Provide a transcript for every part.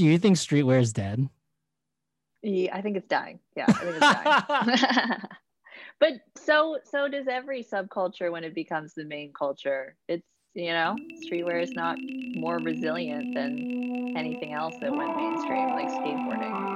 Do you think streetwear is dead? Yeah, I think it's dying. Yeah, I think it's dying. but so so does every subculture when it becomes the main culture. It's you know, streetwear is not more resilient than anything else that went mainstream, like skateboarding.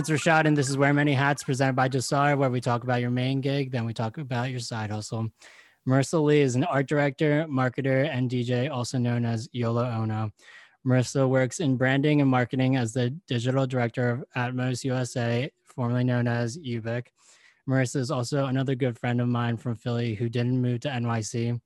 It's Rashad, and this is Wear Many Hats presented by Josiah, where we talk about your main gig, then we talk about your side hustle. Marissa Lee is an art director, marketer, and DJ, also known as YOLO Ono. Marissa works in branding and marketing as the digital director of Atmos USA, formerly known as Ubiq. Marissa is also another good friend of mine from Philly who didn't move to NYC.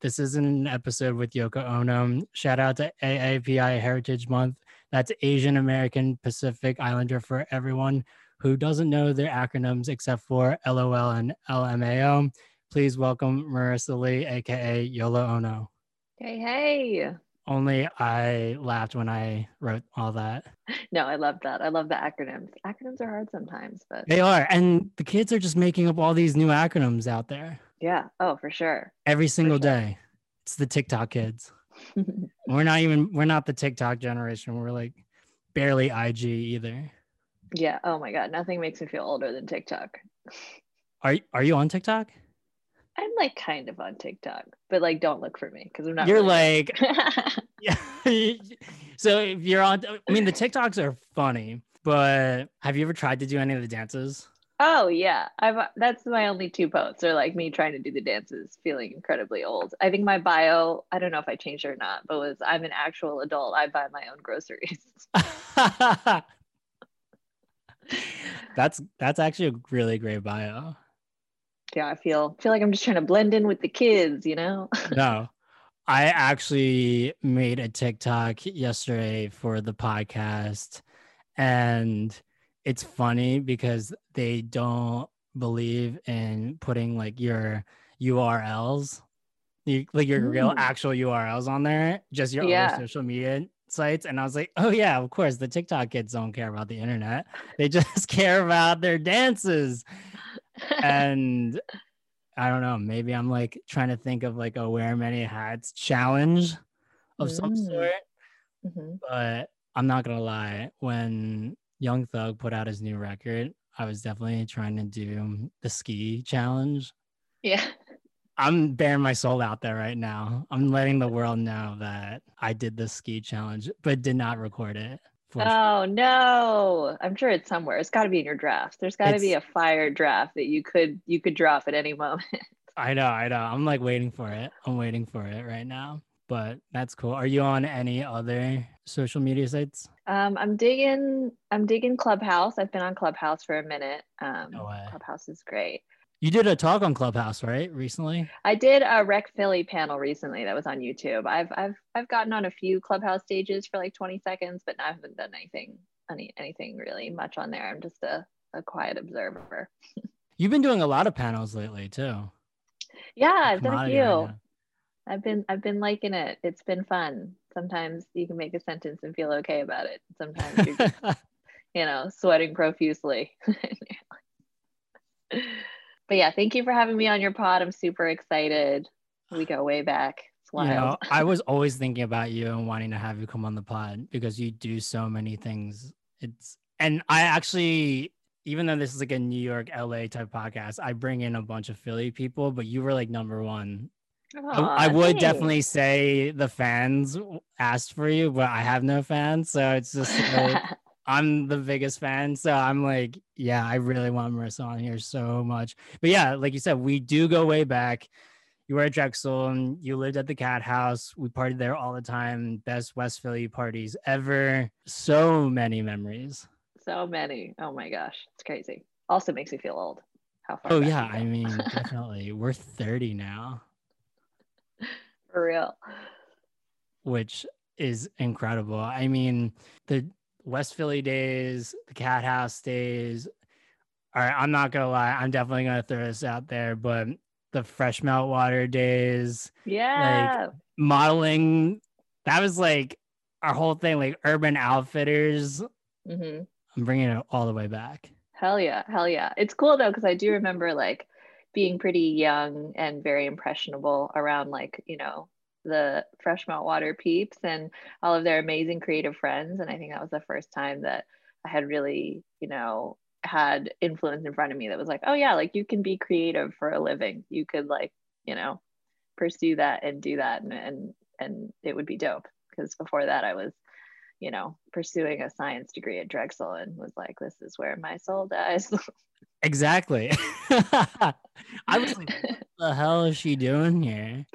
This is an episode with Yoko Ono. Shout out to AAPI Heritage Month. That's Asian American Pacific Islander for everyone who doesn't know their acronyms except for LOL and LMAO. Please welcome Marissa Lee, aka YOLO Ono. Hey, hey. Only I laughed when I wrote all that. No, I love that. I love the acronyms. Acronyms are hard sometimes, but They are. And the kids are just making up all these new acronyms out there yeah. Oh, for sure. every single sure. day. It's the TikTok kids. We're not even, we're not the TikTok generation. We're like barely IG either. yeah. Oh my God. Nothing makes me feel older than TikTok. Are, are you on TikTok? I'm like kind of on TikTok, but like don't look for me because I'm not. You're really like, yeah. so if you're on, I mean, the TikToks are funny, but have you ever tried to do any of the dances? Oh yeah. I've uh, that's my only two posts are like me trying to do the dances, feeling incredibly old. I think my bio, I don't know if I changed it or not, but was I'm an actual adult. I buy my own groceries. that's that's actually a really great bio. yeah, I feel feel like I'm just trying to blend in with the kids, you know. No, I actually made a TikTok yesterday for the podcast, and it's funny because they don't believe in putting like your URLs, you- like your real Mm. actual URLs on there, just your Yeah. other social media sites. And I was like, oh yeah, of course, the TikTok kids don't care about the internet; they just care about their dances and I don't know, maybe I'm like trying to think of like a wear many hats challenge of some Mm. sort, Mhm. but I'm not gonna lie, when Young Thug put out his new record, I was definitely trying to do the ski challenge. Yeah. I'm bearing my soul out there right now. I'm letting the world know that I did the ski challenge, but did not record it. sure. Oh no. I'm sure it's somewhere. It's got to be in your draft. There's got to be a fire draft that you could you could drop at any moment. I know, I know. I'm like waiting for it. I'm waiting for it right now. But that's cool. Are you on any other social media sites? Um, I'm digging. I'm digging Clubhouse. I've been on Clubhouse for a minute. Um, No way. Clubhouse is great. You did a talk on Clubhouse, right? Recently? I did a Rec Philly panel recently that was on YouTube. I've I've I've gotten on a few Clubhouse stages for like 20 seconds, but I haven't done anything any anything really much on there. I'm just a, a quiet observer. You've been doing a lot of panels lately too. Yeah, I've done a few. right. I've been I've been liking it. It's been fun. Sometimes you can make a sentence and feel okay about it. Sometimes you're just, you know, sweating profusely. but yeah, thank you for having me on your pod. I'm super excited. We go way back. It's you know, I was always thinking about you and wanting to have you come on the pod because you do so many things. It's and I actually, even though this is like a New York, LA type podcast, I bring in a bunch of Philly people, but you were like number one. I, I would thanks. definitely say the fans asked for you, but I have no fans, so it's just like, I'm the biggest fan. So I'm like, yeah, I really want Marissa on here so much. But yeah, like you said, we do go way back. You were at Drexel and you lived at the Cat House. We partied there all the time. Best West Philly parties ever. So many memories. So many. Oh my gosh, it's crazy. Also makes me feel old. How far? Oh yeah, I mean definitely. We're 30 now, for real. which is incredible. I mean, the West Philly days, the Cat House days. All right, I'm not gonna lie, I'm definitely gonna throw this out there, but the fresh melt water days, Yeah. modeling, that was like our whole thing, like urban outfitters. hmm I'm bringing it all the way back. Hell yeah, hell yeah. It's cool though because I do remember like being pretty young and very impressionable around like you know the fresh water peeps and all of their amazing creative friends. And I think that was the first time that I had really you know had influence in front of me that was like oh yeah like you can be creative for a living. You could like you know pursue that and do that. And and, and it would be dope. Because before that I was you know, pursuing a science degree at Drexel and was like, this is where my soul dies. Exactly. I was like, what the hell is she doing here?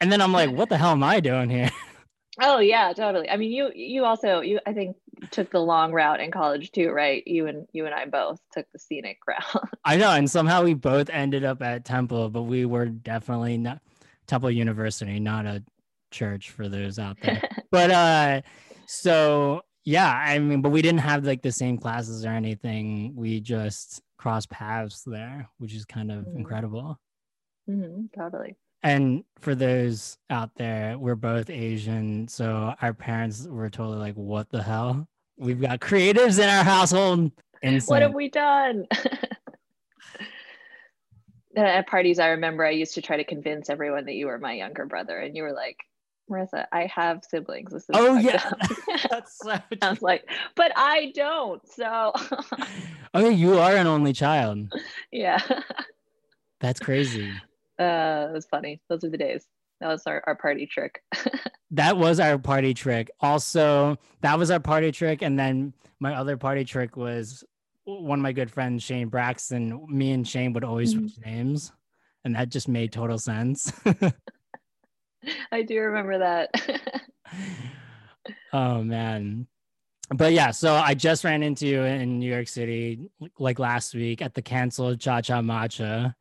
And then I'm like, what the hell am I doing here? oh yeah, totally. I mean, you you also you I think took the long route in college too, right? You and you and I both took the scenic route. I know, and somehow we both ended up at Temple, but we were definitely not Temple University, not a church for those out there. but uh so yeah, I mean, but we didn't have like the same classes or anything. We just crossed paths there, which is kind of Mhm. incredible. hmm totally. And for those out there, we're both Asian, so our parents were totally like, "What the hell? We've got creatives in our household." What have we done? At parties, I remember I used to try to convince everyone that you were my younger brother, and you were like, "Marissa, I have siblings. This is Oh, yeah. up." That's so I was like, "But I don't." So, Oh, you are an only child. yeah, That's crazy. uh, it was funny. Those are the days. That was our, our party trick. That was our party trick. Also, that was our party trick. And then my other party trick was one of my good friends, Shane Braxton. Me and Shane would always Mhm. switch names, and that just made total sense. I do remember that. oh man. But yeah, so I just ran into you in New York City like last week at the canceled Cha Cha Matcha,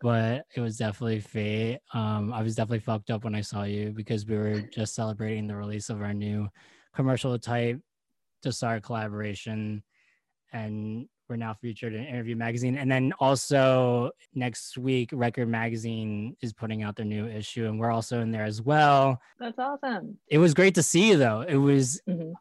but it was definitely fate. Um, I was definitely fucked up when I saw you because we were just celebrating the release of our new commercial type start collaboration, and we're now featured in Interview Magazine. And then also next week, Record Magazine is putting out their new issue, and we're also in there as well. That's awesome. It was great to see you though. It was Mhm.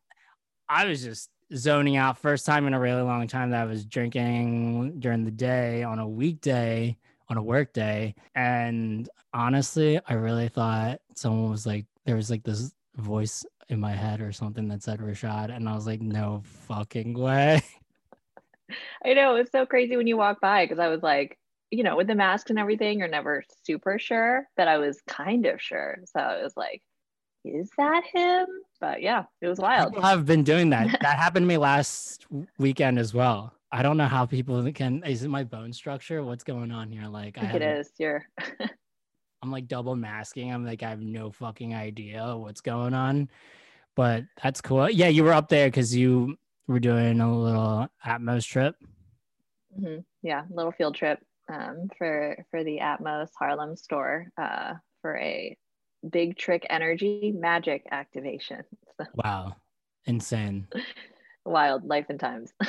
I was just zoning out. First time in a really long time that I was drinking during the day on a weekday, on a work day. And honestly, I really thought someone was like, there was like this voice in my head or something that said Rashad. And I was like, no fucking way. I know it's so crazy when you walk by because I was like, you know, with the mask and everything, you're never super sure, but I was kind of sure. So it was like, is that him? But yeah, it was wild. People have been doing that. That happened to me last weekend as well. I don't know how people can. Is it my bone structure? What's going on here? Like, I think have it is. You're I'm like double masking. I'm like, I have no fucking idea what's going on. But that's cool. Yeah, you were up there because you were doing a little Atmos trip. Mhm. yeah, little field trip um, for for the Atmos Harlem store uh, for a big trick energy magic activation. So, Wow. Insane. wild life and times.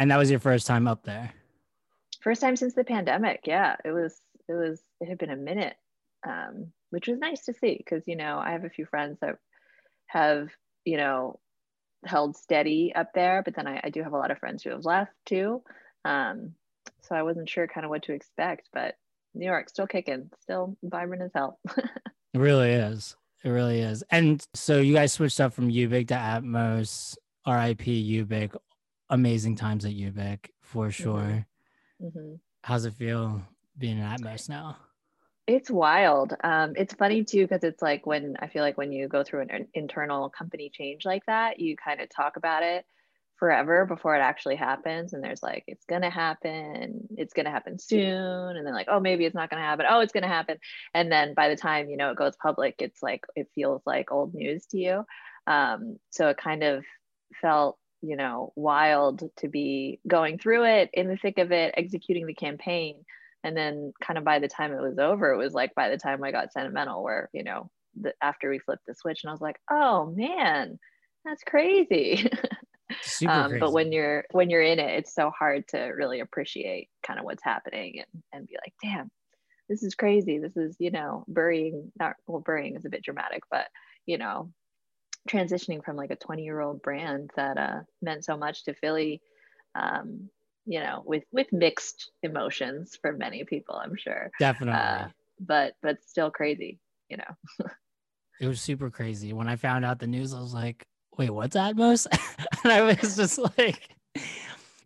And that was your first time up there. First time since the pandemic. Yeah, it was. It was. It had been a minute, um, which was nice to see because you know I have a few friends that have you know held steady up there, but then I, I do have a lot of friends who have left too. Um, so I wasn't sure kind of what to expect, but New York still kicking, still vibrant as hell. It really is. It really is. And so you guys switched up from Ubiq to Atmos, RIP Ubiq. Amazing times at Ubiq for sure. hmm How's it feel being at Atmos now? It's wild. Um, it's funny too because it's like when I feel like when you go through an, internal company change like that, you kind of talk about it forever before it actually happens. And there's like, it's gonna happen, it's gonna happen soon, and then like, oh, maybe it's not gonna happen. Oh, it's gonna happen. And then by the time you know it goes public, it's like it feels like old news to you. Um, so it kind of felt you know, wild to be going through it in the thick of it, executing the campaign. And then kind of by the time it was over, it was like by the time I got sentimental, where, you know, the, after we flipped the switch and I was like, oh man, that's crazy. Super um, crazy. but when you're when you're in it it's so hard to really appreciate kind of what's happening and and be like damn this is crazy this is you know burying not well burying is a bit dramatic but you know transitioning from like a 20 year old brand that uh meant so much to philly um you know with with mixed emotions for many people i'm sure Definitely. uh, but but still crazy you know it was super crazy. When I found out the news, I was like, wait, what's Atmos? and I was just like,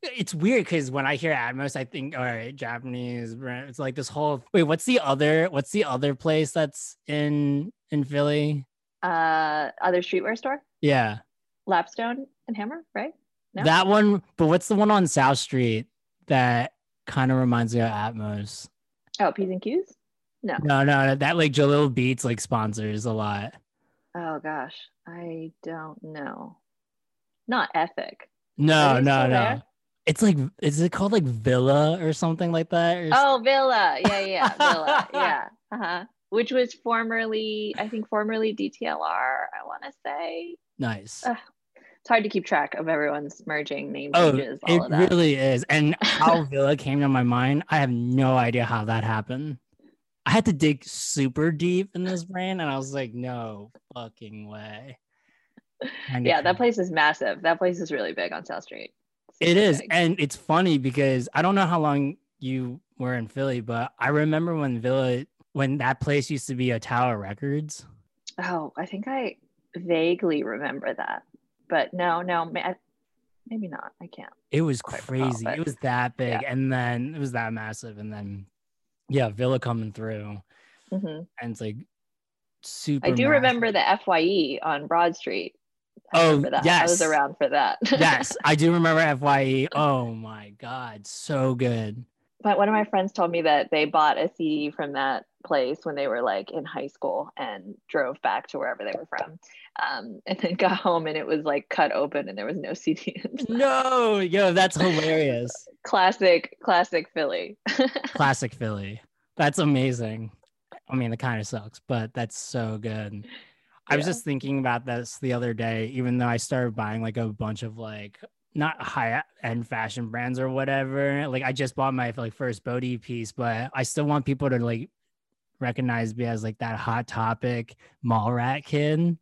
it's weird because when I hear Atmos, I think, all right, Japanese. It's like this whole wait, what's the other what's the other place that's in in Philly? uh other streetwear store Yeah. lapstone and hammer right No? That one, but what's the one on South Street that kind of reminds me of Atmos? oh p's and q's no No, no, that like Jalil Beats like sponsors a lot. Oh gosh, I don't know. Not ethic. No, no, no. there? It's like is it called like Villa or something like that? Or Oh, Villa. Yeah, yeah, Villa. Yeah. Uh-huh. Which was formerly, I think, formerly DTLR. I want to say nice. Ugh, it's hard to keep track of everyone's merging name Oh, changes. all it of that. really is. And how Villa came to my mind, I have no idea how that happened. I had to dig super deep in this brain, and I was like, no fucking way. Yeah, that place is massive. That place is really big on South Street. It's Super big. And it's funny because I don't know how long you were in Philly, but I remember when Villa, when that place used to be a Tower Records. Oh, I think I vaguely remember that, but no, no, ma- maybe not. I can't. It was Quite recall, crazy. It was that big. yeah. And then it was that massive. And then, yeah, Villa coming through. Mhm. And it's like super. I do massive. remember the FYE on Broad Street. I Oh, that. I was around for that. yes, I do remember FYE. Oh my God. So good. but one of my friends told me that they bought a CD from that place when they were like in high school and drove back to wherever they were from. Um, and then got home and it was like cut open and there was no CD. inside. No, yo, that's hilarious. classic, classic Philly. Classic Philly. That's amazing. I mean, it kind of sucks, but that's so good. I was Yeah. just thinking about this the other day, even though I started buying like a bunch of like not high end fashion brands or whatever. Like I just bought my like first Bode piece, but I still want people to like recognize me as like that hot topic mall rat kid.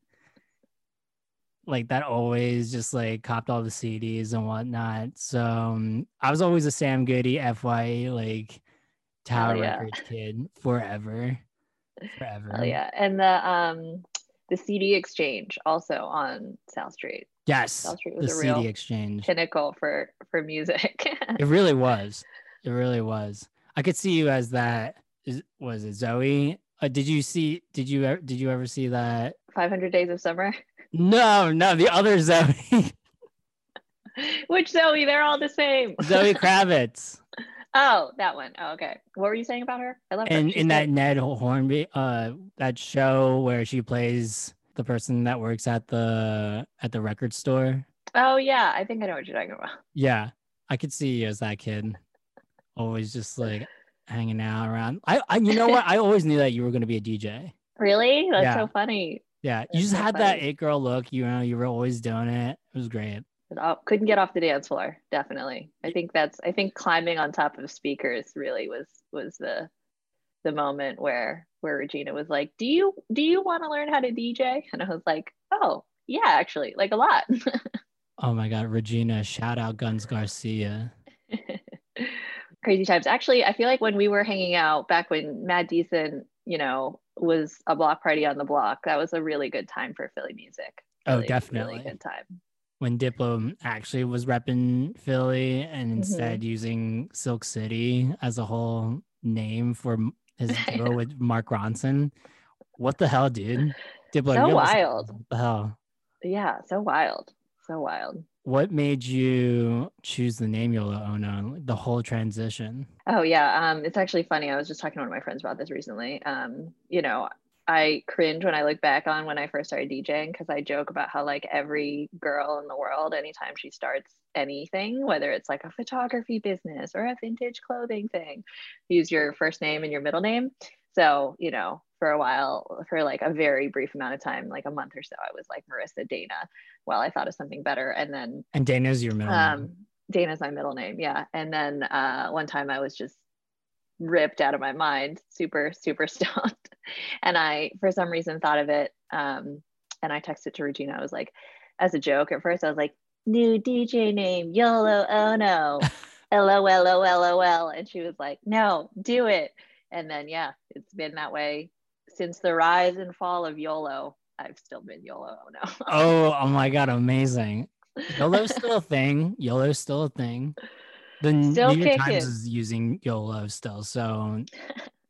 Like that always just like copped all the CDs and whatnot. So um, I was always a Sam Goody FYE like Tower yeah. Records kid forever. Forever. Hell yeah. And the um the CD exchange also on South Street. Yes. South Street The was a CD real exchange. pinnacle for for music. It really was. It really was. I could see you as that was it Zoe? Uh, did you see? Did you ever? Did you ever see that? 500 Days of Summer. No, no, the other Zoe, Which Zoe? They're all the same. Zoe Kravitz, Oh, that one. Oh, okay. What were you saying about her? I love her. and She's in that great. Nick Hornby, uh, that show where she plays the person that works at the at the record store. Oh yeah, I think I know what you're talking about. Yeah, I could see you as that kid, always just like hanging out around. I, I, you know what? I always knew that you were gonna be a DJ. Really? That's Yeah. so funny. Yeah, you just had that funny. it girl look. You know, you were always doing it. It was great. Couldn't get off the dance floor. Definitely. I think that's. I think climbing on top of speakers really was was the the moment where where Regina was like, "Do you do you want to learn how to DJ?" And I was like, "Oh yeah, actually, like a lot." Oh my God, Regina! Shout out Guns Garcia. Crazy times. Actually, I feel like when we were hanging out back when Mad Decent, you know, was a block party on the block, that was a really good time for Philly music. Oh, Really, definitely. Really good time. When Diplo actually was repping Philly and Mm-hmm. instead using Silk City as a whole name for his duo with Mark Ronson. What the hell, dude? Diplo, So wild. What the hell? Yeah, so wild. So wild. What made you choose the name YOLO Ono? The whole transition. Oh yeah, um, it's actually funny. I was just talking to one of my friends about this recently. Um, you know, I cringe when I look back on when I first started DJing because I joke about how like every girl in the world, anytime she starts anything, whether it's like a photography business or a vintage clothing thing, use your first name and your middle name. So, you know, for a while, for like a very brief amount of time, like a month or so, I was like Marissa Dana while I thought of something better. And then And Dana's your middle name. um, Dana's my middle name, yeah. And then uh, one time I was just ripped out of my mind, super, super stoned. and I, for some reason, thought of it. Um, and I texted to Regina. I was like, as a joke at first, I was like, new DJ name, YOLO Ono, LOLOLOL. And she was like, no, do it. And then, yeah, it's been that way since the rise and fall of YOLO. I've still been YOLO Ono. Oh, oh my god, amazing. YOLO's still a thing. YOLO's still a thing. The Still New York Times is using YOLO still, so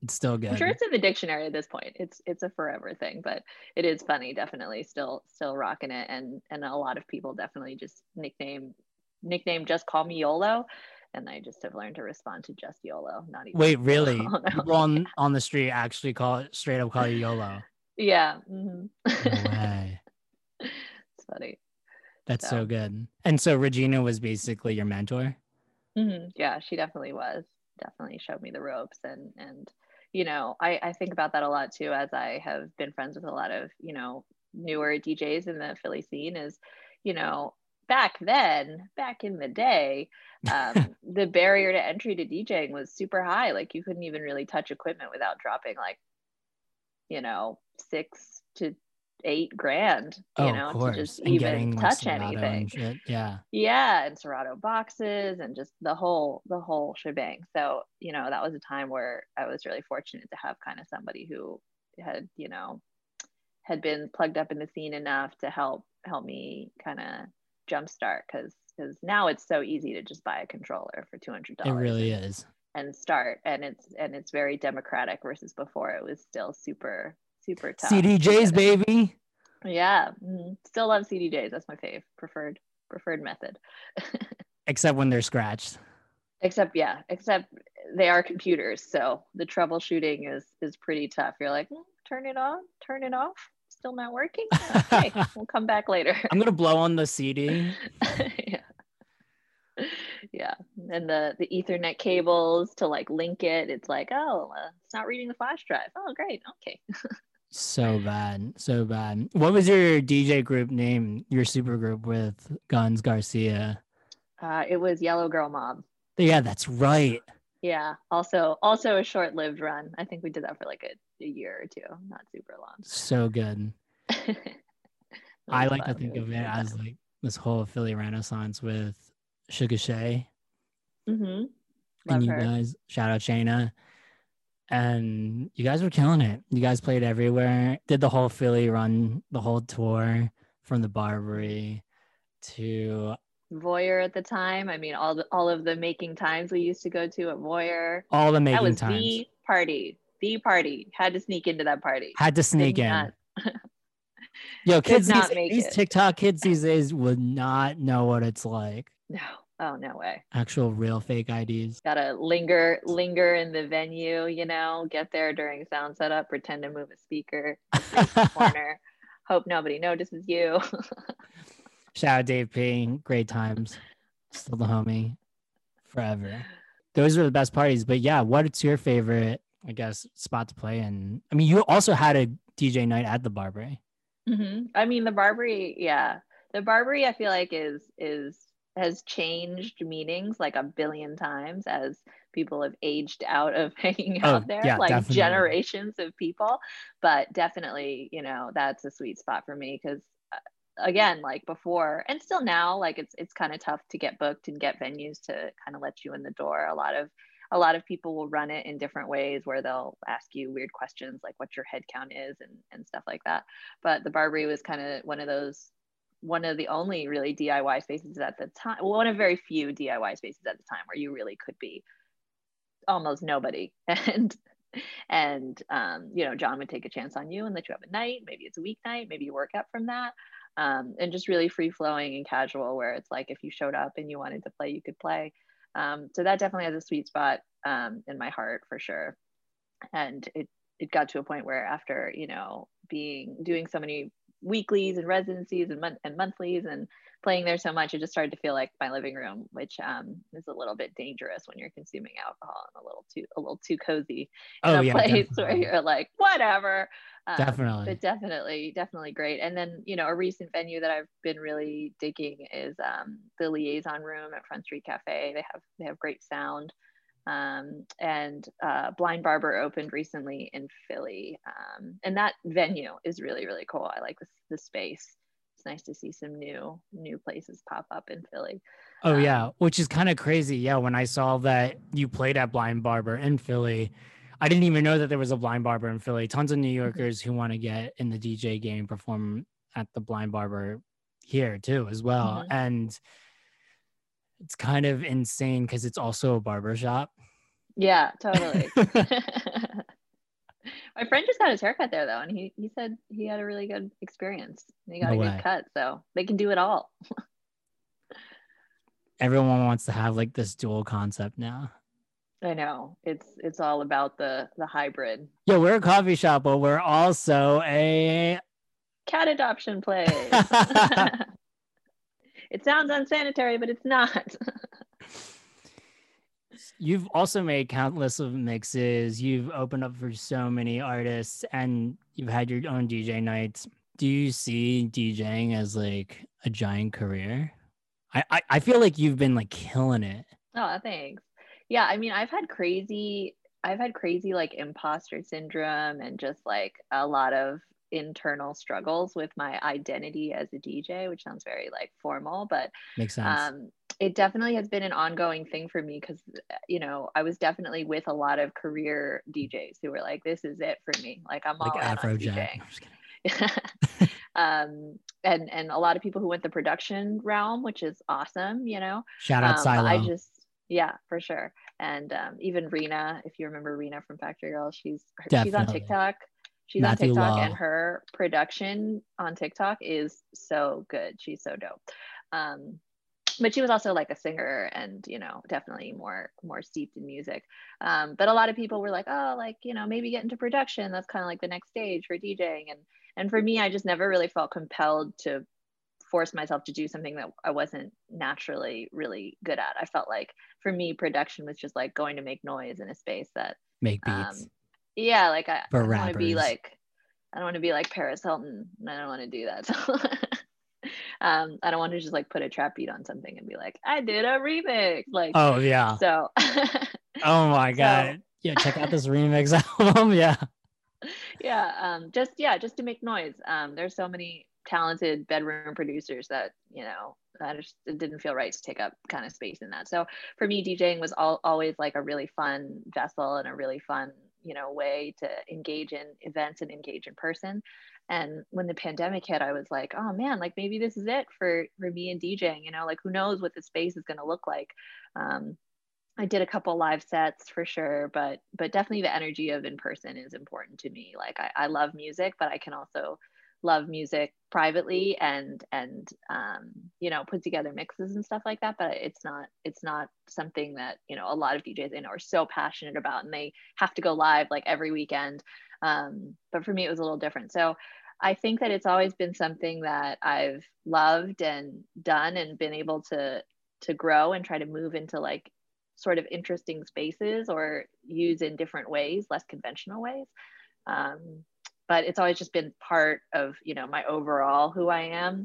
it's still good. I'm sure it's in the dictionary at this point. It's it's a forever thing, but it is funny, definitely still still rocking it. And and a lot of people definitely just nickname nickname just call me YOLO. And I just have learned to respond to just YOLO, not even Wait, really? YOLO. People on on the street actually call it straight up call you YOLO. yeah. mhm. No way. it's funny. That's so So. good. And so Regina was basically your mentor. Mhm. Yeah, she definitely was. Definitely showed me the ropes and and you know, I I think about that a lot too as I have been friends with a lot of, you know, newer DJs in the Philly scene is, you know, back then, back in the day, um, the barrier to entry to DJing was super high. Like you couldn't even really touch equipment without dropping like, you know, six to eight grand, you oh, know, to just and even getting like, touch anything. Yeah. yeah and serato boxes and just the whole the whole shebang so you know that was a time where i was really fortunate to have kind of somebody who had you know had been plugged up in the scene enough to help help me kind of jumpstart because because now it's so easy to just buy a controller for $200 It really and, is. and start and it's and it's very democratic versus before it was still super super tough CDJs, baby. yeah mhm. still love cdjs that's my fave preferred preferred method Except when they're scratched. except yeah except they are computers so the troubleshooting is is pretty tough you're like "Hmm, turn it on turn it off still not working? Okay. We'll come back later. I'm gonna blow on the CD. yeah. Yeah. And the the ethernet cables to like link it. It's like oh uh, it's not reading the flash drive. Oh great. Okay. So bad. So bad. What was your DJ group name, your super group with Guns Garcia? uh, it was yellow girl mob. Yeah, that's right. yeah. Also also a short-lived run. I think we did that for like a, a year or two not super long So good. I like to think of it good as like this whole Philly Renaissance with Sugar Shay Mhm. and you her. guys. Shout out Shayna. And you guys were killing it. You guys played everywhere. Did the whole Philly run, the whole tour from the Barbary to Voyeur at the time. I mean, all the, all of the making times we used to go to at Voyeur. all the making times. That was times. the party. The party. Had to sneak into that party. Had to sneak Could in. Yo, kids, these, these. TikTok kids these days would not know what it's like. No. Oh no way. Actual real fake IDs. Gotta linger, linger in the venue. You know, get there during sound setup. Pretend to move a speaker. corner. Hope nobody notices you. Shout out Dave P. Great times. Still the homie. Forever. Those were the best parties. But yeah, what's your favorite, I guess, spot to play in? I mean, you also had a DJ night at the Barbary. hmm I mean, the Barbary, yeah, the Barbary, I feel like is is has changed meanings like a billion times as people have aged out of hanging Oh, out there, yeah, like definitely. generations of people. But definitely, you know, that's a sweet spot for me because again, like before and still now, like it's it's kind of tough to get booked and get venues to kind of let you in the door. A lot of a lot of people will run it in different ways where they'll ask you weird questions like what your head count is and, and stuff like that. But the Barbary was kind of one of those one of the only really DIY spaces at the time well, one of very few DIY spaces at the time where you really could be almost nobody. And and um, you know John would take a chance on you and let you have a night. Maybe it's a weeknight. Maybe you work up from that. Um, and just really free flowing and casual where it's like if you showed up and you wanted to play you could play um, so that definitely has a sweet spot um, in my heart for sure and it it got to a point where after you know being doing so many weeklies and residencies and, month and monthlies and playing there so much, it just started to feel like my living room, which um, is a little bit dangerous when you're consuming alcohol and a little too a little too cozy in Oh, a yeah, place definitely. where you're like whatever. Um, Definitely. but definitely, definitely great. And then you know a recent venue that I've been really digging is um, the Liaison Room at Front Street Cafe. They have they have great sound. Um, and uh, Blind Barber opened recently in Philly, um, and that venue is really really cool. I like the, the space. It's nice to see some new new places pop up in Philly. Oh Um, yeah, which is kind of crazy. Yeah, when I saw that you played at Blind Barber in Philly, I didn't even know that there was a Blind Barber in Philly. Tons of New Yorkers who want to get in the DJ game perform at the Blind Barber here too, as well. Mhm. And it's kind of insane because it's also a barber shop. Yeah, totally. My friend just got his haircut there though, and he he said he had a really good experience. He got No a way. good cut, so they can do it all. Everyone wants to have like this dual concept now. I know it's it's all about the the hybrid Yeah, we're a coffee shop, but we're also a cat adoption place. it sounds unsanitary, but it's not. You've also made countless of mixes. You've opened up for so many artists and you've had your own DJ nights. Do you see DJing as like a giant career? I, I, I feel like you've been like killing it. Oh, thanks. Yeah, I mean, I've had crazy, I've had crazy like imposter syndrome and just like a lot of internal struggles with my identity as a DJ, which sounds very like formal, but Makes sense. um, it definitely has been an ongoing thing for me because, you know, I was definitely with a lot of career DJs who were like, this is it for me. Like, I'm like all on DJing. I'm just kidding. um, and and a lot of people who went the production realm, which is awesome, you know. Shout out Um, Silo. I just yeah, for sure. And um, even Rena, if you remember Rena from Factory Girl, she's her- she's on. TikTok. She's Matthew on TikTok, Law. and her production on TikTok is so good. She's so dope. Um, but she was also like a singer and you know definitely more more steeped in music um, but a lot of people were like oh like you know maybe get into production that's kind of like the next stage for djing and and for me i just never really felt compelled to force myself to do something that i wasn't naturally really good at i felt like for me production was just like going to make noise in a space that Make um, beats. yeah like i, I don't want to be like i don't want to be like paris hilton and i don't want to do that so um i don't want to just like put a trap beat on something and be like i did a remix like oh yeah. so Oh my so- god. Yeah, check out this remix album. Yeah. yeah um just yeah just to make noise um there's so many talented bedroom producers that you know I just it didn't feel right to take up kind of space in that. So for me djing was all, always like a really fun vessel and a really fun you know way to engage in events and engage in person. And when the pandemic hit i was like oh man like maybe this is it for for me and djing you know like who knows what the space is going to look like. Um I did a couple live sets for sure, but but definitely the energy of in person is important to me. Like I, I love music, but I can also love music privately and and um, you know put together mixes and stuff like that. But it's not it's not something that you know a lot of DJs are so passionate about, and they have to go live like every weekend. Um, but for me, it was a little different. So I think that it's always been something that I've loved and done and been able to to grow and try to move into like sort of interesting spaces or use in different ways, less conventional ways. Um, but it's always just been part of you know my overall who I am.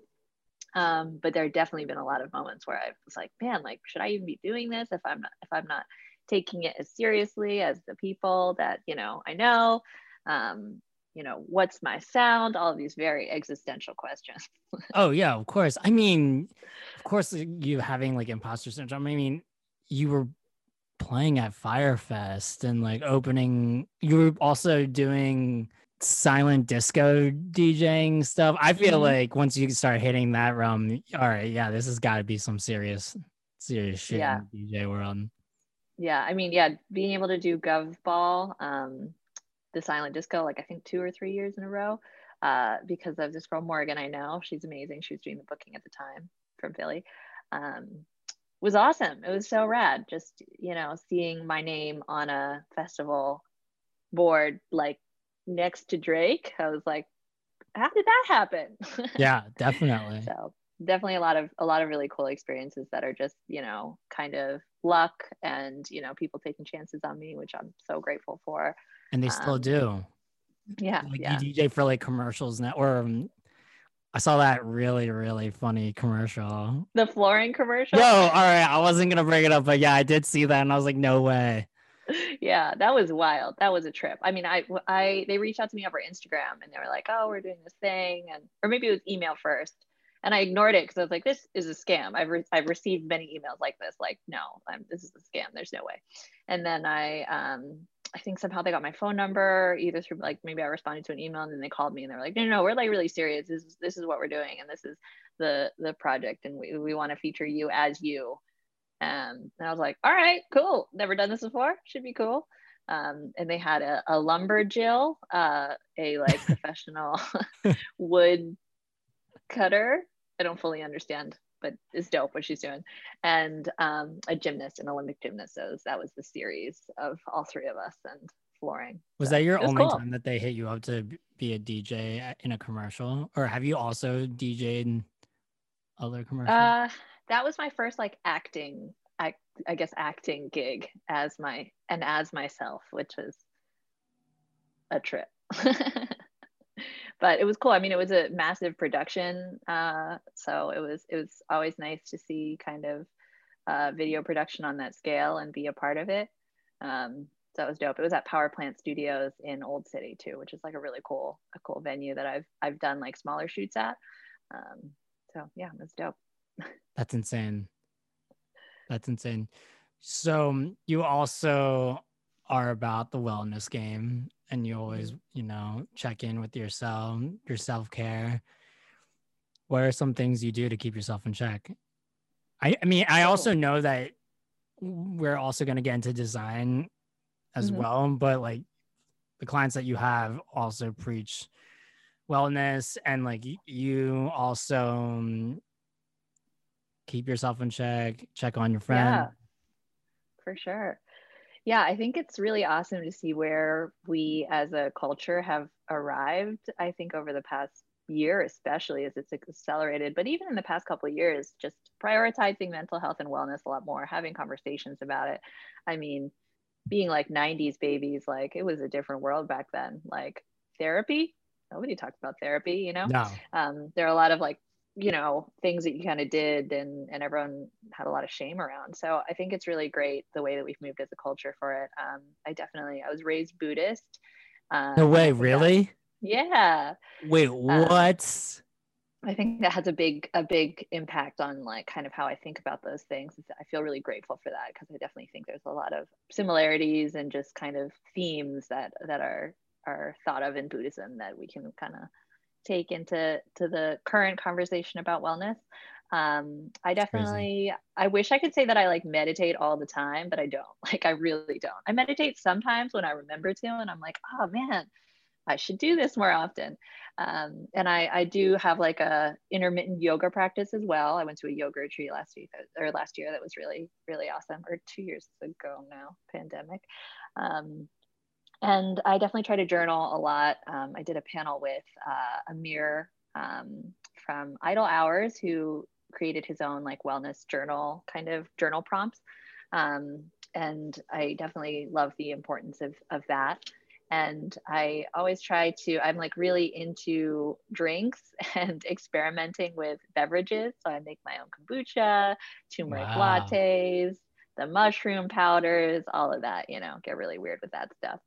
Um, but there have definitely been a lot of moments where I was like, man, like should I even be doing this if I'm not if I'm not taking it as seriously as the people that you know I know. Um, you know, what's my sound? All of these very existential questions. Oh yeah, of course. I mean, of course, you having like imposter syndrome. I mean, you were playing at Firefest and like opening. You were also doing silent disco DJing stuff. I feel Mhm. like once you start hitting that realm, all right, yeah, this has got to be some serious, serious shit Yeah. in the DJ world. yeah i mean yeah being able to do gov ball um the silent disco like i think two or three years in a row uh because of this girl morgan i know she's amazing she was doing the booking at the time from philly um was awesome it was so rad just you know seeing my name on a festival board like next to Drake. I was like, how did that happen? Yeah, definitely. so definitely a lot of a lot of really cool experiences that are just you know kind of luck and you know people taking chances on me which i'm so grateful for And they still Um, do. yeah Like yeah you DJ for like commercials now, or um, I saw that really, really funny commercial. the flooring commercial Yo, all right, I wasn't gonna bring it up, but yeah, I did see that, and I was like, no way. yeah that was wild. That was a trip. I mean i i they reached out to me over instagram and they were like oh we're doing this thing and or maybe it was email first. And i ignored it because i was like this is a scam. I've, re- I've received many emails like this. Like no I'm, this is a scam. There's no way. And then i um i think somehow they got my phone number either through like maybe i responded to an email and then they called me and they were like no no, no we're like really serious. This is this is what we're doing and this is the the project and we, we want to feature you as you um, and I was like, all right, cool. Never done this before. Should be cool. Um, and they had a, a lumberjill, uh, a like professional wood cutter. I don't fully understand, but it's dope what she's doing. And um, a gymnast, an Olympic gymnast. So that was the series of all three of us and flooring. Was So that your was only cool. time that they hit you up to be a DJ in a commercial, or have you also DJed in other commercials? Uh, that was my first like acting, I, I guess acting gig as my and as myself, which was a trip. but it was cool. I mean, it was a massive production, uh, so it was it was always nice to see kind of uh, video production on that scale and be a part of it. Um, so it was dope. It was at Power Plant Studios in Old City too, which is like a really cool a cool venue that I've I've done like smaller shoots at. Um, so yeah, it was dope. That's insane. That's insane. So um, you also are about the wellness game and you always, you know, check in with yourself, your self-care. What are some things you do to keep yourself in check? I, I mean, I also know that we're also going to get into design as Mhm. well, but like the clients that you have also preach wellness and like you also um, keep yourself in check, check on your friend. Yeah, for sure. Yeah, I think it's really awesome to see where we as a culture have arrived. I think over the past year, especially as it's accelerated, but even in the past couple of years, just prioritizing mental health and wellness a lot more, having conversations about it. I mean, being like 90s babies, like it was a different world back then. Like therapy, nobody talked about therapy, you know? No, um, there are a lot of like you know things that you kind of did and and everyone had a lot of shame around so i think it's really great the way that we've moved as a culture for it um, i definitely i was raised buddhist um, no way, I think that- really? yeah Wait, what? i think that has a big a big impact on like kind of how i think about those things i feel really grateful for that because i definitely think there's a lot of similarities and just kind of themes that that are are thought of in buddhism that we can kind of take into to the current conversation about wellness. Um i definitely i wish i could say that i like meditate all the time but i don't. Like i really don't. I meditate sometimes when i remember to and i'm like oh man i should do this more often. Um, and I, I do have like a intermittent yoga practice as well. I went to a yoga retreat last week or last year that was really really awesome, or two years ago now, pandemic. Um, and I definitely try to journal a lot. Um, I did a panel with uh, Amir um, from Idle Hours, who created his own like wellness journal kind of journal prompts. Um, and I definitely love the importance of, of that and I always try to, I'm like really into drinks and experimenting with beverages. So I make my own kombucha, turmeric Wow. lattes, the mushroom powders, all of that, you know, get really weird with that stuff.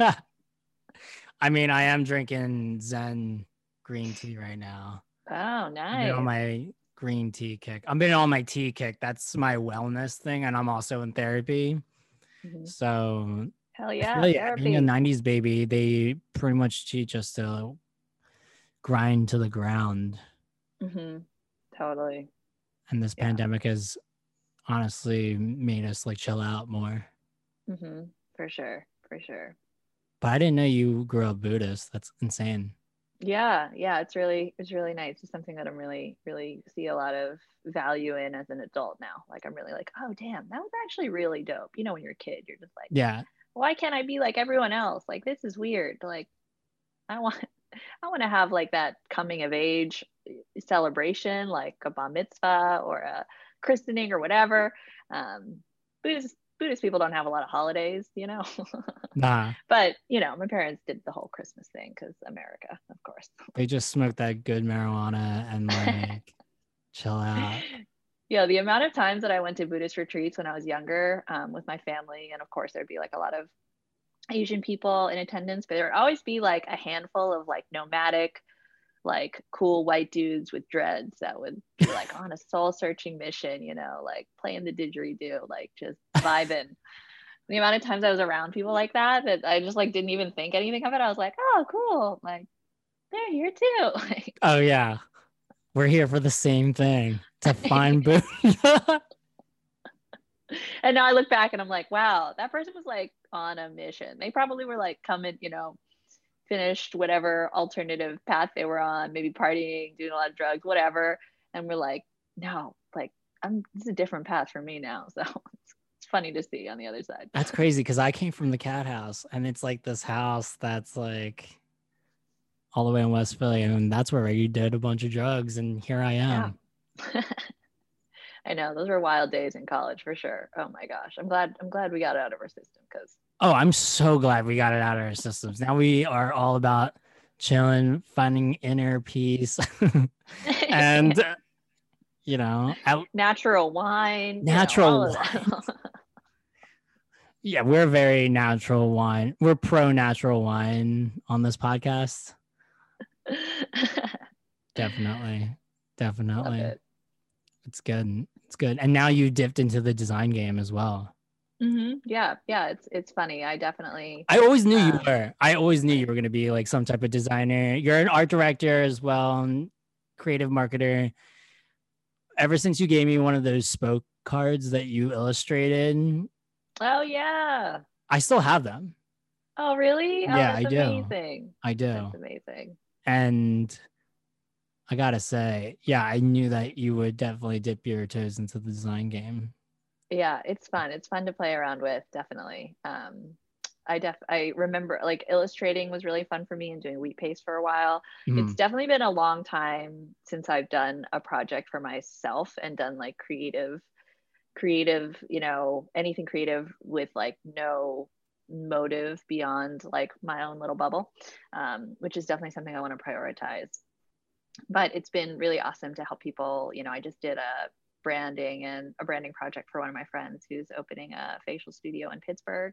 I mean, I am drinking Zen green tea right now. Oh, nice. on my green tea kick. I've been on my tea kick. That's my wellness thing, and I'm also in therapy. Mhm. So Hell yeah. like therapy. being a '90s baby, they pretty much teach us to grind to the ground, hmm Totally. and this Yeah. pandemic has honestly made us like chill out more. hmm For sure. For sure. But I didn't know you grew up Buddhist. That's insane. yeah yeah it's really it's really nice it's something that i'm really really see a lot of value in as an adult now like i'm really like oh damn that was actually really dope you know when you're a kid you're just like Yeah, why can't I be like everyone else? Like this is weird. Like I want I want to have like that coming of age celebration, like a bar mitzvah or a christening or whatever. Um, Buddhist Buddhist people don't have a lot of holidays, you know. Nah, but you know, my parents did the whole Christmas thing because America, of course. they just smoked that good marijuana and like chill out. Yeah, the amount of times that I went to Buddhist retreats when I was younger um, with my family, and of course there'd be like a lot of Asian people in attendance, but there would always be like a handful of like nomadic, like cool white dudes with dreads that would be like on a soul searching mission, you know, like playing the didgeridoo, like just vibing. the amount of times I was around people like that, that I just like didn't even think anything of it. I was like, oh, cool. Like they're here too. Like, Oh yeah, we're here for the same thing to find Buddha. and now I look back and I'm like, wow, that person was like on a mission. They probably were like coming, you know, finished whatever alternative path they were on, maybe partying, doing a lot of drugs, whatever. And we're like, no, like I'm this is a different path for me now. So it's, it's funny to see on the other side. That's crazy because I came from the cat house and it's like this house that's like all the way in West Philly, and that's where you did a bunch of drugs, and here I am. I know those were wild days in college for sure. Oh my gosh, I'm glad I'm glad we got it out of our system because Oh, I'm so glad we got it out of our systems. Now we are all about chilling, finding inner peace, and uh, you know, out. natural wine, you know, Natural all of that. Yeah, we're very natural wine. We're pro natural wine on this podcast. Definitely, definitely. it. It's good. It's good. And now you dipped into the design game as well. Hmm Yeah, yeah, it's it's funny. I definitely I always knew you Um, were. I always knew you were going to be like some type of designer. You're an art director as well, creative marketer. Ever since you gave me one of those spoke cards that you illustrated, Oh yeah. I still have them. Oh really? Oh, Yeah, I do. Amazing. I do. That's amazing. And I got to say, yeah, I knew that you would definitely dip your toes into the design game. Yeah, it's fun. It's fun to play around with, definitely. Um, I def I remember like illustrating was really fun for me and doing wheat paste for a while. It's Mhm. definitely been a long time since I've done a project for myself and done like creative, creative, you know, anything creative with like no motive beyond like my own little bubble, um, which is definitely something I want to prioritize. But it's been really awesome to help people. You know, I just did a branding and a branding project for one of my friends who's opening a facial studio in Pittsburgh.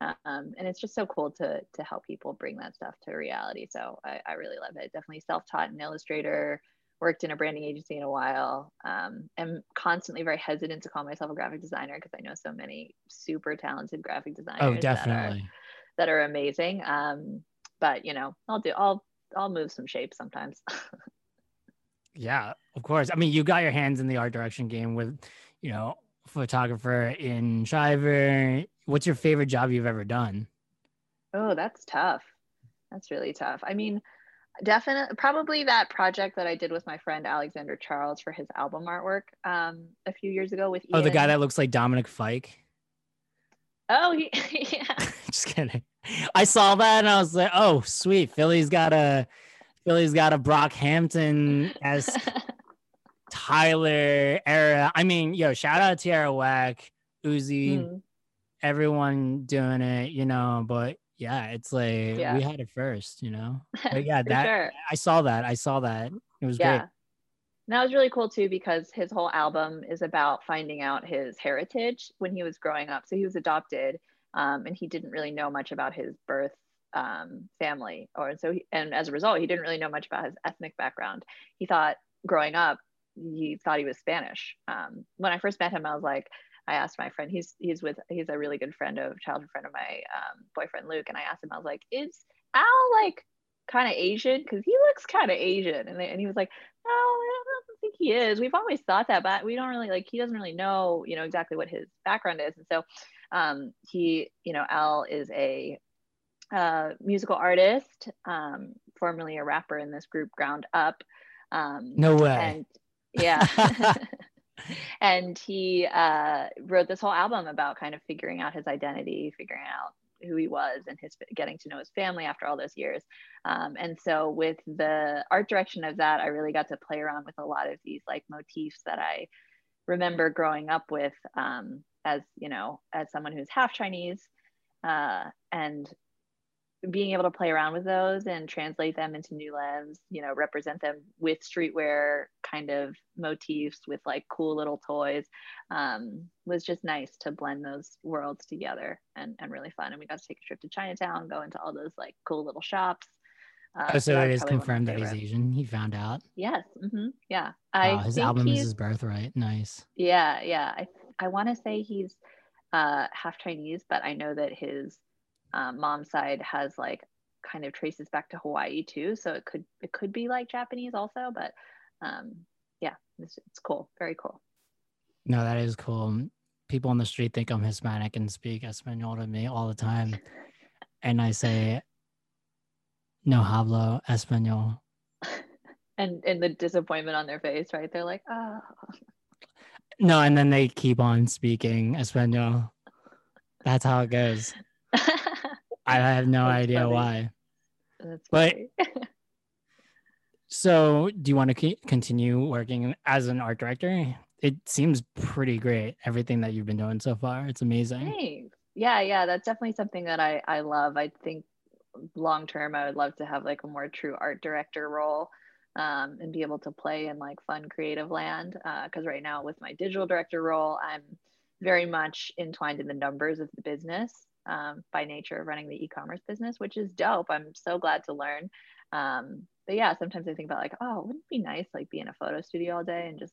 Um, and it's just so cool to to help people bring that stuff to reality. So I, I really love it. Definitely self-taught an illustrator, worked in a branding agency in a while. Um, am constantly very hesitant to call myself a graphic designer because I know so many super talented graphic designers Oh, that are definitely. that are amazing. Um, but you know, I'll do I'll I'll move some shapes sometimes. Yeah, of course. I mean, you got your hands in the art direction game with, you know, photographer in Shiver. What's your favorite job you've ever done? Oh, that's tough. That's really tough. I mean, definitely, probably that project that I did with my friend Alexander Charles for his album artwork um, a few years ago with Oh, the guy that looks like Dominic Fike. Oh, he, yeah. Just kidding. I saw that and I was like, oh, sweet. Philly's got a Philly's got a Brockhampton as Tyler era. I mean, yo, shout out Tierra Whack, Uzi, Mm, everyone doing it, you know, but yeah, it's like Yeah. we had it first, you know. But yeah, that sure. I saw that. I saw that. It was Yeah. great. And that was really cool too because his whole album is about finding out his heritage when he was growing up. So he was adopted um, and he didn't really know much about his birth um, family. Or so, he, and as a result, he didn't really know much about his ethnic background. He thought growing up, he thought he was Spanish. Um, when I first met him, I was like, I asked my friend, he's he's with he's a really good friend of childhood friend of my um, boyfriend Luke, and I asked him, I was like, is Al like kind of Asian? Because he looks kind of Asian, and they, and he was like, no, I don't think he is. We've always thought that, but we don't really like. He doesn't really know, you know, exactly what his background is, and so um, he, you know, Al is a uh, musical artist, um, formerly a rapper in this group Ground Up. Um, No way. and yeah and he uh, wrote this whole album about kind of figuring out his identity figuring out who he was and his getting to know his family after all those years. Um, and so with the art direction of that, I really got to play around with a lot of these like motifs that I remember growing up with um, as you know as someone who's half Chinese uh, and being able to play around with those and translate them into new lens, you know, represent them with streetwear kind of motifs with like cool little toys um, was just nice to blend those worlds together and, and really fun. And we got to take a trip to Chinatown, go into all those like cool little shops. Uh, oh, so it is confirmed that he's Asian. He found out. Yes. Mm-hmm, yeah. I his album is his birthright. Nice. Yeah. Yeah. I, I want to say he's uh, half Chinese, but I know that his um, mom's side has like kind of traces back to Hawaii too. So it could it could be like Japanese also, but um, yeah, it's, it's cool, very cool. No, that is cool. People on the street think I'm Hispanic and speak Espanol to me all the time, and I say, "No hablo español." and and the disappointment on their face, right? They're like, "Oh." No, and then they keep on speaking Espanol. That's how it goes. I have no That's idea funny. why. That's but so, do you want to continue working as an art director? It seems pretty great. Everything that you've been doing so far, it's amazing. Thanks. Yeah, yeah, that's definitely something that I I love. I think long term, I would love to have like a more true art director role. Um, and be able to play in like fun creative land because uh, right now with my digital director role i'm very much entwined in the numbers of the business um, by nature of running the e-commerce business, which is dope. I'm so glad to learn. Um, but yeah, sometimes I think about like, oh, wouldn't it be nice like be in a photo studio all day and just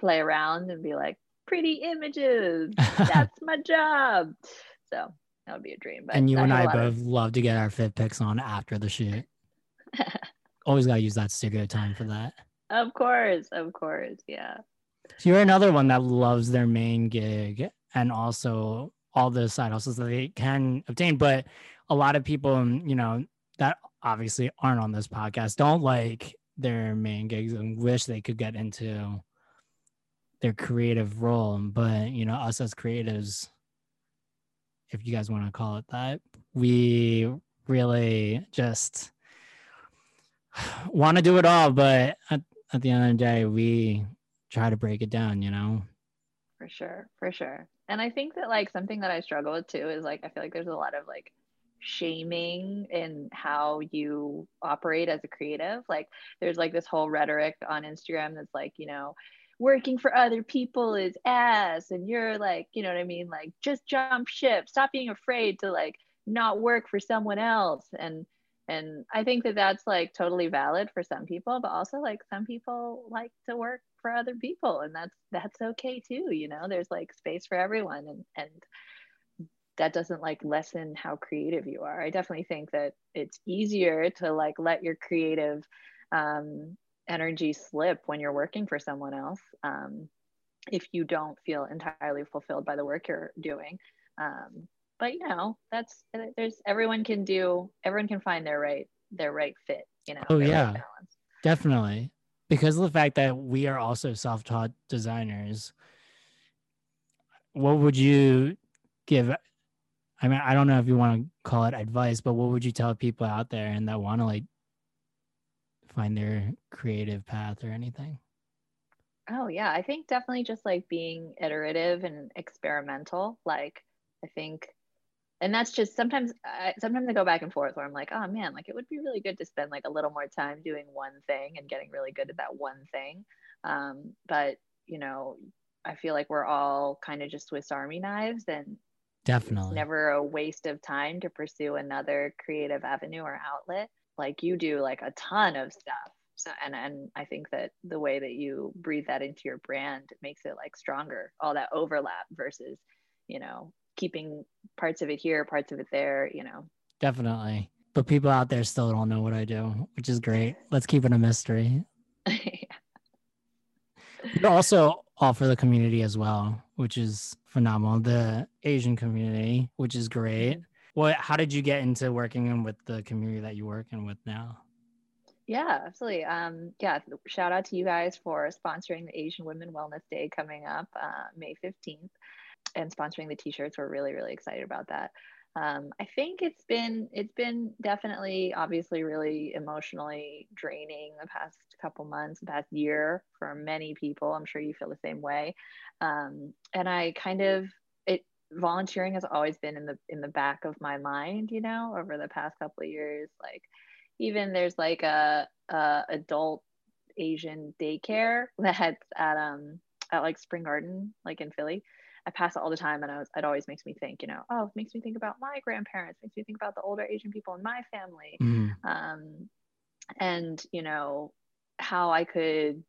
play around and be like, pretty images. That's my job. So that would be a dream. But and you and I both of... love to get our fit pics on after the shoot. Always gotta use that studio time for that. Of course, of course, yeah. So you're another one that loves their main gig and also all the side hustles that they can obtain. But a lot of people, um, you know, that obviously aren't on this podcast don't like their main gigs and wish they could get into their creative role. But, you know, us as creatives, if you guys want to call it that, we really just want to do it all. But at, at the end of the day, we try to break it down, you know? For sure. For sure and i think that like something that i struggle with too is like i feel like there's a lot of like shaming in how you operate as a creative. Like there's like this whole rhetoric on instagram that's like you know working for other people is ass and you're like you know what i mean? Like just jump ship. Stop being afraid to like not work for someone else. And and i think that that's like totally valid for some people but also like some people like to work for other people and that's that's okay too you know there's like space for everyone and and that doesn't like lessen how creative you are. I definitely think that it's easier to like let your creative um, energy slip when you're working for someone else um, if you don't feel entirely fulfilled by the work you're doing. Um, but you know that's there's everyone can do everyone can find their right their right fit you know oh yeah. definitely because of the fact that we are also self-taught designers what would you give i mean i don't know if you want to call it advice but what would you tell people out there and that want to like find their creative path or anything? Oh yeah i think definitely just like being iterative and experimental. Like i think and that's just sometimes I, sometimes i go back and forth where i'm like oh man like it would be really good to spend like a little more time doing one thing and getting really good at that one thing. Um, but you know i feel like we're all kind of just swiss army knives and definitely. never a waste of time to pursue another creative avenue or outlet. Like you do like a ton of stuff. So and and i think that the way that you breathe that into your brand makes it like stronger all that overlap versus you know keeping parts of it here, parts of it there, you know. Definitely. But people out there still don't know what I do, which is great. Let's keep it a mystery. You also offer the community as well, which is phenomenal. The Asian community, which is great. Mm-hmm. What how did you get into working with the community that you're working with now? Yeah, absolutely. Um, yeah, shout out to you guys for sponsoring the Asian Women Wellness Day coming up uh, May 15th and sponsoring the t-shirts we're really really excited about that um, I think it's been it's been definitely obviously really emotionally draining the past couple months, the past year for many people. I'm sure you feel the same way. Um, and I kind of it volunteering has always been in the in the back of my mind, you know, over the past couple of years. Like even there's like a, a adult Asian daycare that's at um at like Spring Garden, like in Philly I pass it all the time, and I was, it always makes me think, you know, oh, it makes me think about my grandparents, makes me think about the older Asian people in my family, Mm. um, and you know how I could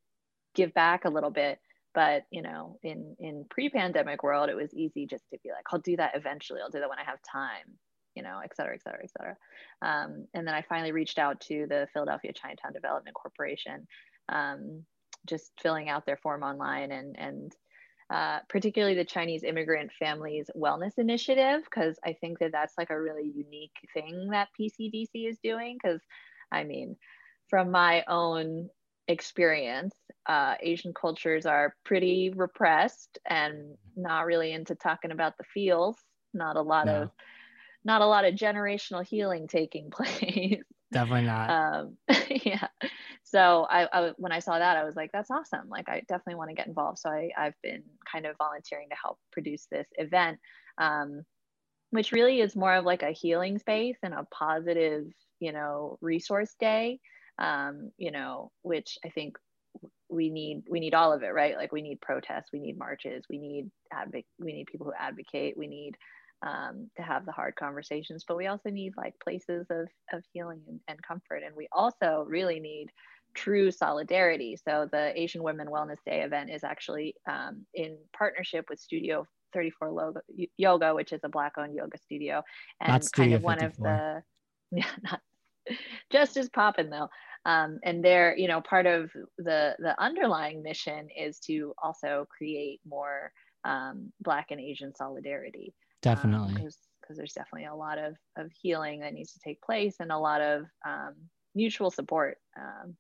give back a little bit. But you know, in in pre-pandemic world, it was easy just to be like, I'll do that eventually. I'll do that when I have time, you know, et cetera, et cetera, et cetera. Um, and then I finally reached out to the Philadelphia Chinatown Development Corporation, um, just filling out their form online and and uh, particularly the Chinese Immigrant Families Wellness Initiative, because I think that that's like a really unique thing that PCDC is doing. Because, I mean, from my own experience, uh, Asian cultures are pretty repressed and not really into talking about the feels. Not a lot No. of, not a lot of generational healing taking place. Definitely not. um, yeah. So I, I when i saw that i was like that's awesome. Like i definitely want to get involved. So I, i've been kind of volunteering to help produce this event um, which really is more of like a healing space and a positive you know resource day um, you know which i think we need we need all of it right? Like we need protests we need marches we need advocate we need people who advocate we need um, to have the hard conversations but we also need like places of, of healing and, and comfort and we also really need true solidarity. So the asian women wellness day event is actually um, in partnership with studio 34 Logo, yoga which is a black owned yoga studio. And Not kind Studio of one 54. of the yeah not just as poppin though. Um, and they're you know part of the the underlying mission is to also create more um, black and asian solidarity Definitely. because there's definitely a lot of, of healing that needs to take place and a lot of um, mutual support um,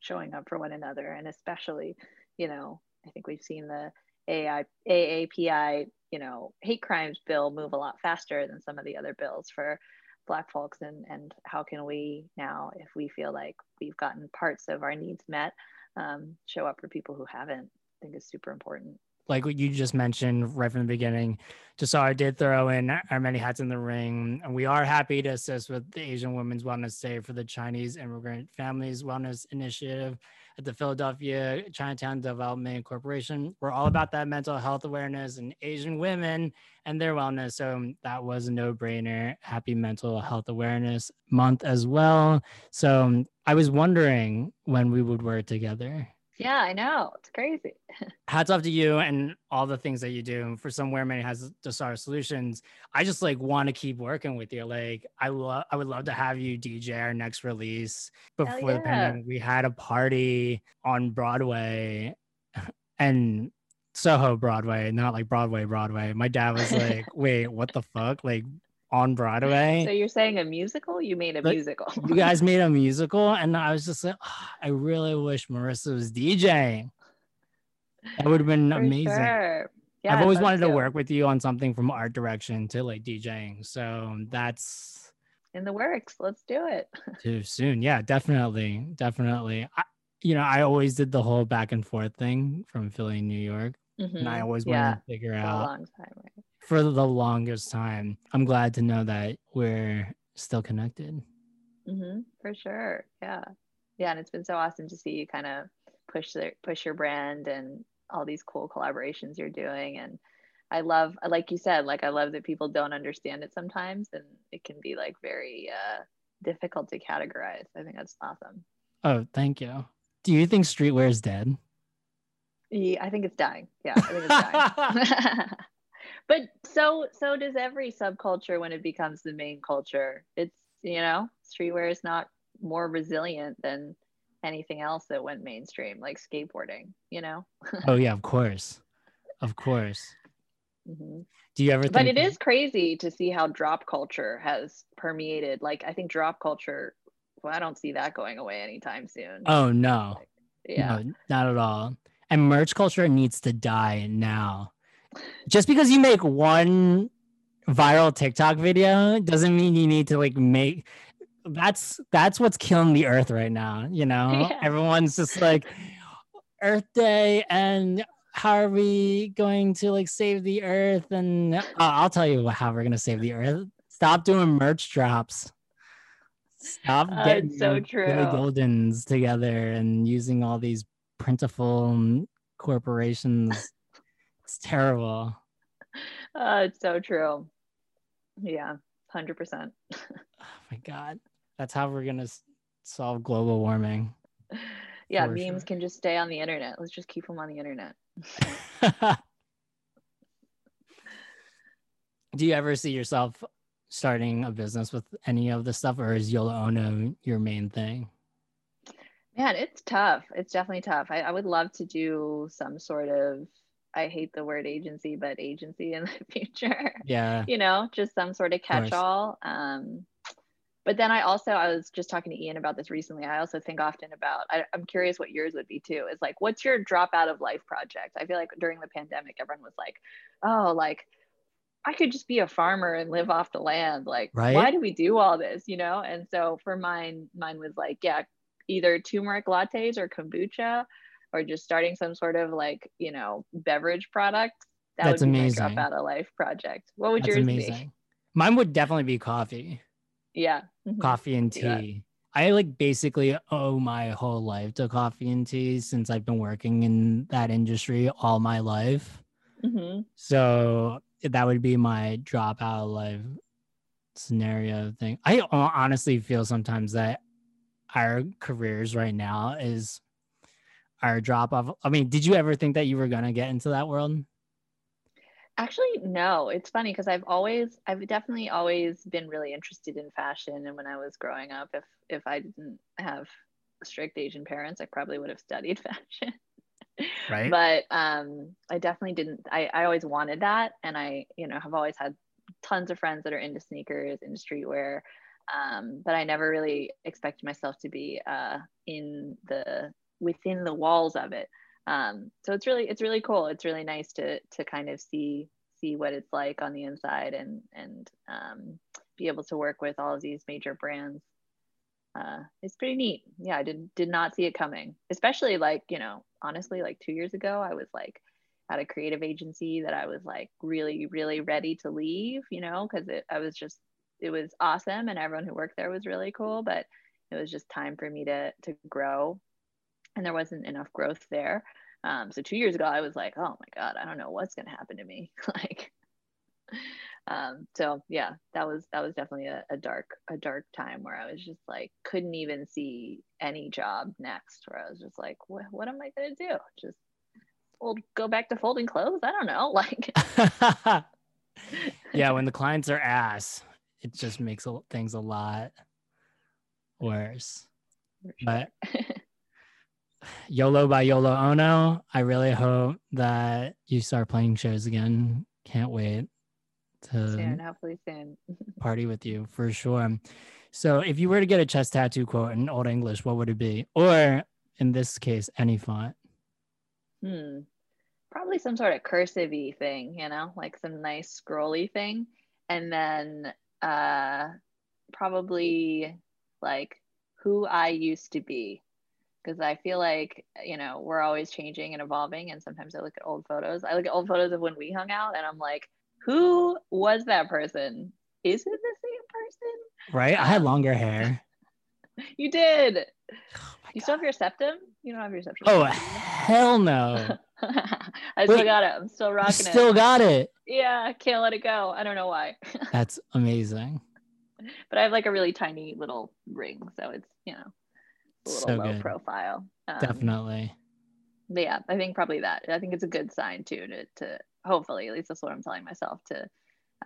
showing up for one another. And especially you know i think we've seen the AI, aapi you know hate crimes bill move a lot faster than some of the other bills for black folks. And and how can we now if we feel like we've gotten parts of our needs met um, show up for people who haven't? I think is super important like what you just mentioned right from the beginning, Jasara did throw in our many hats in the ring. And we are happy to assist with the Asian Women's Wellness Day for the Chinese Immigrant Families Wellness Initiative at the Philadelphia Chinatown Development Corporation. We're all about that mental health awareness and Asian women and their wellness. So that was a no brainer. Happy Mental Health Awareness Month as well. So I was wondering when we would work together yeah i know it's crazy hats off to you and all the things that you do for somewhere many has Dasar solutions. I just like want to keep working with you. Like I love I would love to have you DJ our next release. Before the pandemic, we had a party on Broadway and Soho Broadway, not like Broadway, Broadway. My dad was like, wait, what the fuck? Like on Broadway? So you're saying a musical? You made a Like, musical. you guys made a musical and i was just like "Ah, i really wish marissa was djing that would have been For amazing sure. Yeah, i've always wanted to work with you on something from art direction to like djing so that's in the works. Let's do it. too soon yeah definitely definitely I, you know i always did the whole back and forth thing from philly new york and i Mhm. always wanted yeah, to figure for a out long time, right? For the longest time i'm glad to know that we're still connected hmm for sure. Yeah, yeah, and it's been so awesome to see you kind of push the push your brand and all these cool collaborations you're doing. And I love, like you said, like I love that people don't understand it sometimes, and it can be like very uh, difficult to categorize. I think that's awesome. oh thank you do you think streetwear is dead Yeah, I think it's dying. Yeah, I think it's dying. but so so does every subculture when it becomes the main culture. It's you know, streetwear is not more resilient than anything else that went mainstream, like skateboarding. You know. oh yeah of course of course Mhm. do you ever think But it is crazy to see how drop culture has permeated. Like I think drop culture. Well, I don't see that going away anytime soon. oh no yeah. no not at all and merch culture needs to die now just because you make one viral TikTok video doesn't mean you need to like make that's that's what's killing the earth right now, you know? Yeah. Everyone's just like Earth Day and how are we going to like save the earth and uh, I'll tell you how we're going to save the earth. Stop doing merch drops. Stop Uh, getting so true. Goldens together and using all these printable corporations. It's terrible. Uh, it's so true. Yeah, hundred percent. Oh my god, that's how we're gonna solve global warming. Yeah, memes sure. can just stay on the internet. Let's just keep them on the internet. Do you ever see yourself starting a business with any of this stuff, or is YOLO Ono your main thing? Man, it's tough. It's definitely tough. I, I would love to do some sort of, I hate the word agency, but agency in the future. Yeah, you know, just some sort of catch all. Um, but then I also, I was just talking to Ian about this recently. I also think often about, I, I'm curious what yours would be too. Is like, what's your drop out of life project? I feel like during the pandemic, everyone was like, oh, like, I could just be a farmer and live off the land. Like, Right. why do we do all this? You know? And so for mine, mine was like, yeah, either turmeric lattes or kombucha or just starting some sort of like, you know, beverage product. That That's would be amazing. my drop out of life project. What would that's yours amazing. be? Mine would definitely be coffee, Yeah. Mhm. coffee and tea. I like basically owe my whole life to coffee and tea since I've been working in that industry all my life. Mhm. So that would be my drop out of life scenario thing. I honestly feel sometimes that our careers right now is our drop off. I mean, did you ever think that you were gonna get into that world? Actually, no. It's funny because I've always, I've definitely always been really interested in fashion. And when I was growing up, if if I didn't have strict Asian parents, I probably would have studied fashion. Right. But um, I definitely didn't. I I always wanted that, and I, you know, have always had tons of friends that are into sneakers, into streetwear. Um, but I never really expected myself to be uh, in the within the walls of it. Um, so it's really it's really cool. It's really nice to to kind of see see what it's like on the inside and and um, be able to work with all of these major brands. Uh, it's pretty neat. Yeah, I did did not see it coming. Especially like you know honestly like two years ago I was like at a creative agency that I was like really really ready to leave. You know because it I was just it was awesome and everyone who worked there was really cool, but it was just time for me to to grow and there wasn't enough growth there. Um, so two years ago, I was like, oh my god, I don't know what's gonna happen to me. like, um, so yeah, that was that was definitely a, a dark a dark time where I was just like couldn't even see any job next. Where I was just like, what what am I gonna do? Just well, go back to folding clothes? I don't know. Like, yeah, when the clients are ass, it just makes things a lot worse. But YOLO by YOLO Ono. I really hope that you start playing shows again. Can't wait to soon, hopefully soon. party with you for sure. So, if you were to get a chest tattoo quote in Old English, what would it be? Or in this case, any font? Hmm. Probably some sort of cursive thing, you know, like some nice scrolly thing. And then uh probably like who I used to be. Because I feel like, you know, we're always changing and evolving. And sometimes I look at old photos. I look at old photos of when we hung out and I'm like, who was that person? Is it the same person? Right? I had longer hair. You did. Oh, You still have your septum? You don't have your septum. oh hell no. I still Wait, got it. I'm still rocking still it. Still got it. Yeah, can't let it go. I don't know why. That's amazing. but I have like a really tiny little ring, so it's you know a little So low good. profile. Um, Definitely. But yeah, I think probably that. I think it's a good sign too to to hopefully at least that's what I'm telling myself to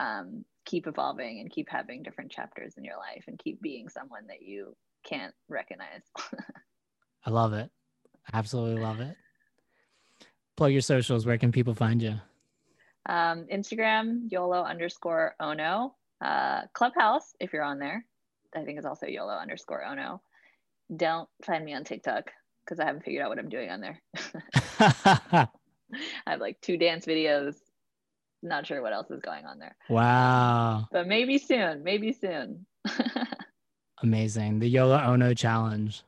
um, keep evolving and keep having different chapters in your life and keep being someone that you can't recognize. I love it. Absolutely love it. Plug your socials. Where can people find you? um, Instagram YOLO underscore Ono. Uh, Clubhouse if you're on there, I think is also YOLO underscore Ono. Don't find me on TikTok because I haven't figured out what I'm doing on there. I have like two dance videos, not sure what else is going on there. Wow. But maybe soon, maybe soon. Amazing. The YOLO Ono challenge.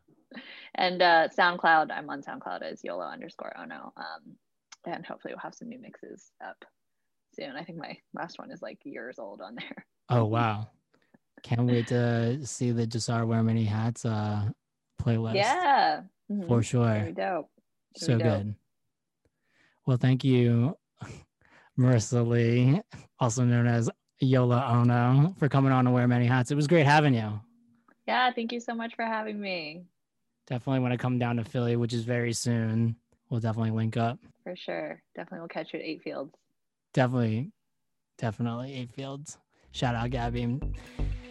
and uh, SoundCloud, I'm on SoundCloud as YOLO underscore Ono. Um, and hopefully we'll have some new mixes up soon. I think my last one is like years old on there. Oh wow. Can't wait to see the Jasar Wear Many Hats uh playlist. Yeah. Mhm. For Very sure. dope. So dope. good. Well, thank you, Marissa Lee, also known as YOLO Ono, for coming on to Wear Many Hats. It was great having you. Yeah, thank you so much for having me. Definitely want to come down to Philly, which is very soon. We'll definitely link up. For sure. Definitely we'll catch you at Eight Fields. Definitely, definitely eight fields. Shout out Gabby.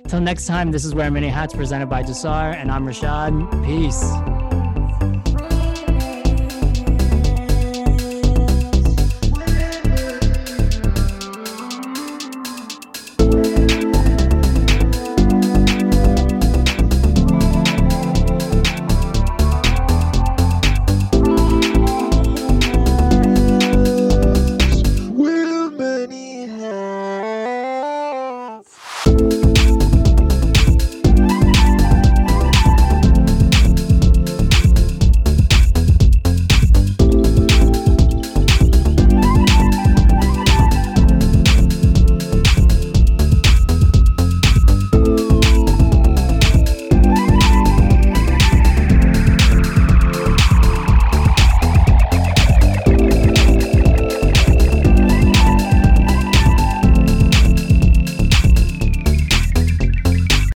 Till next time, this is Wear Many Hats presented by Jasar, and I'm Rashad. Peace.